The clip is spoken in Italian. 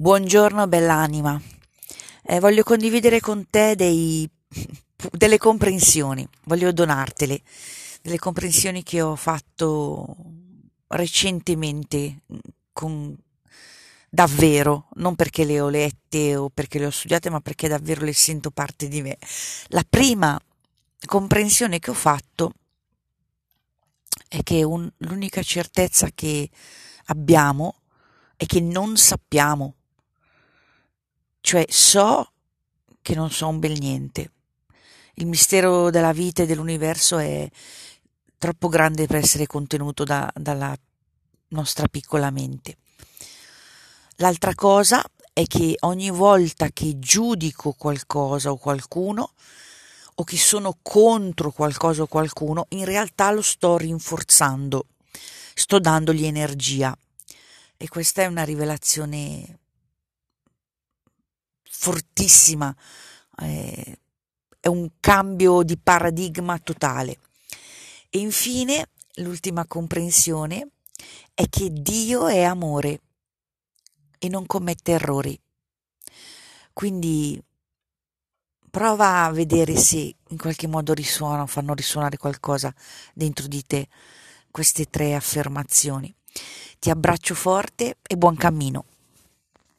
Buongiorno bell'anima, eh, voglio condividere con te dei, delle comprensioni, voglio donartele, delle comprensioni che ho fatto recentemente con davvero, non perché le ho lette o perché le ho studiate, ma perché davvero le sento parte di me. La prima comprensione che ho fatto è che un, l'unica certezza che abbiamo è che non sappiamo cioè so che non so un bel niente. Il mistero della vita e dell'universo è troppo grande per essere contenuto da, dalla nostra piccola mente. L'altra cosa è che ogni volta che giudico qualcosa o qualcuno, o che sono contro qualcosa o qualcuno, in realtà lo sto rinforzando, sto dandogli energia. E questa è una rivelazione fortissima, eh, è un cambio di paradigma totale. E infine l'ultima comprensione è che Dio è amore e non commette errori. Quindi prova a vedere se in qualche modo risuonano, fanno risuonare qualcosa dentro di te queste tre affermazioni. Ti abbraccio forte e buon cammino.